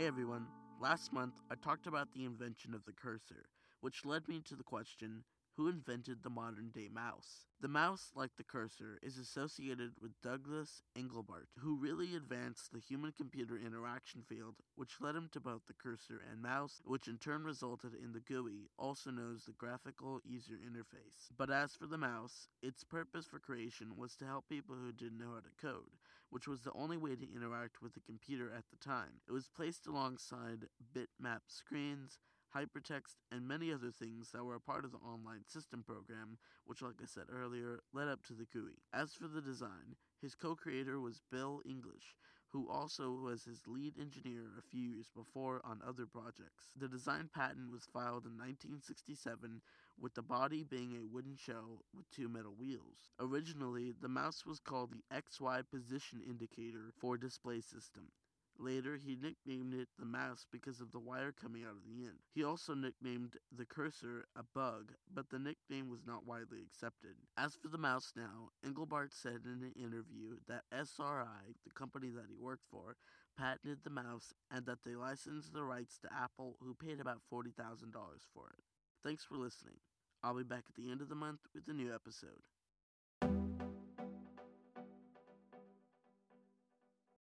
Hey everyone, last month I talked about the invention of the cursor, which led me to the question who invented the modern day mouse? The mouse, like the cursor, is associated with Douglas Engelbart, who really advanced the human computer interaction field, which led him to both the cursor and mouse, which in turn resulted in the GUI, also known as the Graphical User Interface. But as for the mouse, its purpose for creation was to help people who didn't know how to code, which was the only way to interact with the computer at the time. It was placed alongside bitmap screens, hypertext, and many other things that were a part of the online system program, which, like I said earlier, led up to the GUI. As for the design, his co creator was Bill English, who also was his lead engineer a few years before on other projects. The design patent was filed in 1967, with the body being a wooden shell with two metal wheels. Originally, the mouse was called the XY position indicator for display system. Later, he nicknamed it the mouse because of the wire coming out of the end. He also nicknamed the cursor a bug, but the nickname was not widely accepted. As for the mouse now, Engelbart said in an interview that SRI, the company that he worked for, patented the mouse and that they licensed the rights to Apple, who paid about $40,000 for it. Thanks for listening. I'll be back at the end of the month with a new episode.